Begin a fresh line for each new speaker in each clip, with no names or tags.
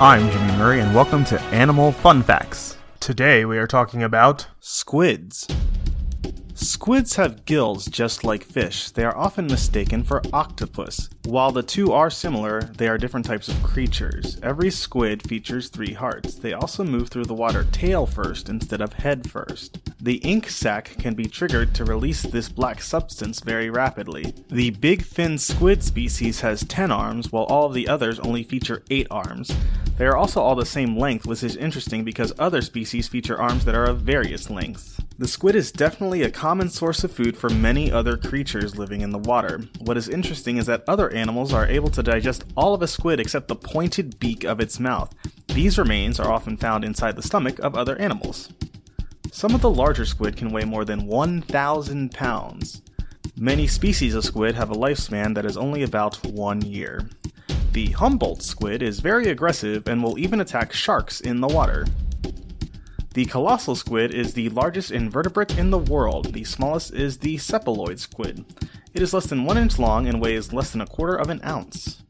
I'm Jimmy Murray, and welcome to Animal Fun Facts. Today we are talking about squids. Squids have gills just like fish. They are often mistaken for octopus. While the two are similar, they are different types of creatures. Every squid features three hearts. They also move through the water tail first instead of head first. The ink sac can be triggered to release this black substance very rapidly. The big fin squid species has 10 arms, while all of the others only feature 8 arms. They are also all the same length, which is interesting because other species feature arms that are of various lengths. The squid is definitely a common source of food for many other creatures living in the water. What is interesting is that other animals are able to digest all of a squid except the pointed beak of its mouth. These remains are often found inside the stomach of other animals. Some of the larger squid can weigh more than 1,000 pounds. Many species of squid have a lifespan that is only about one year. The Humboldt squid is very aggressive and will even attack sharks in the water. The colossal squid is the largest invertebrate in the world. The smallest is the cephaloid squid. It is less than one inch long and weighs less than a quarter of an ounce.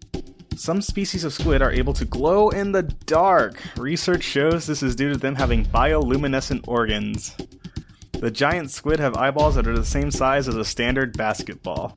Some species of squid are able to glow in the dark. Research shows this is due to them having bioluminescent organs. The giant squid have eyeballs that are the same size as a standard basketball.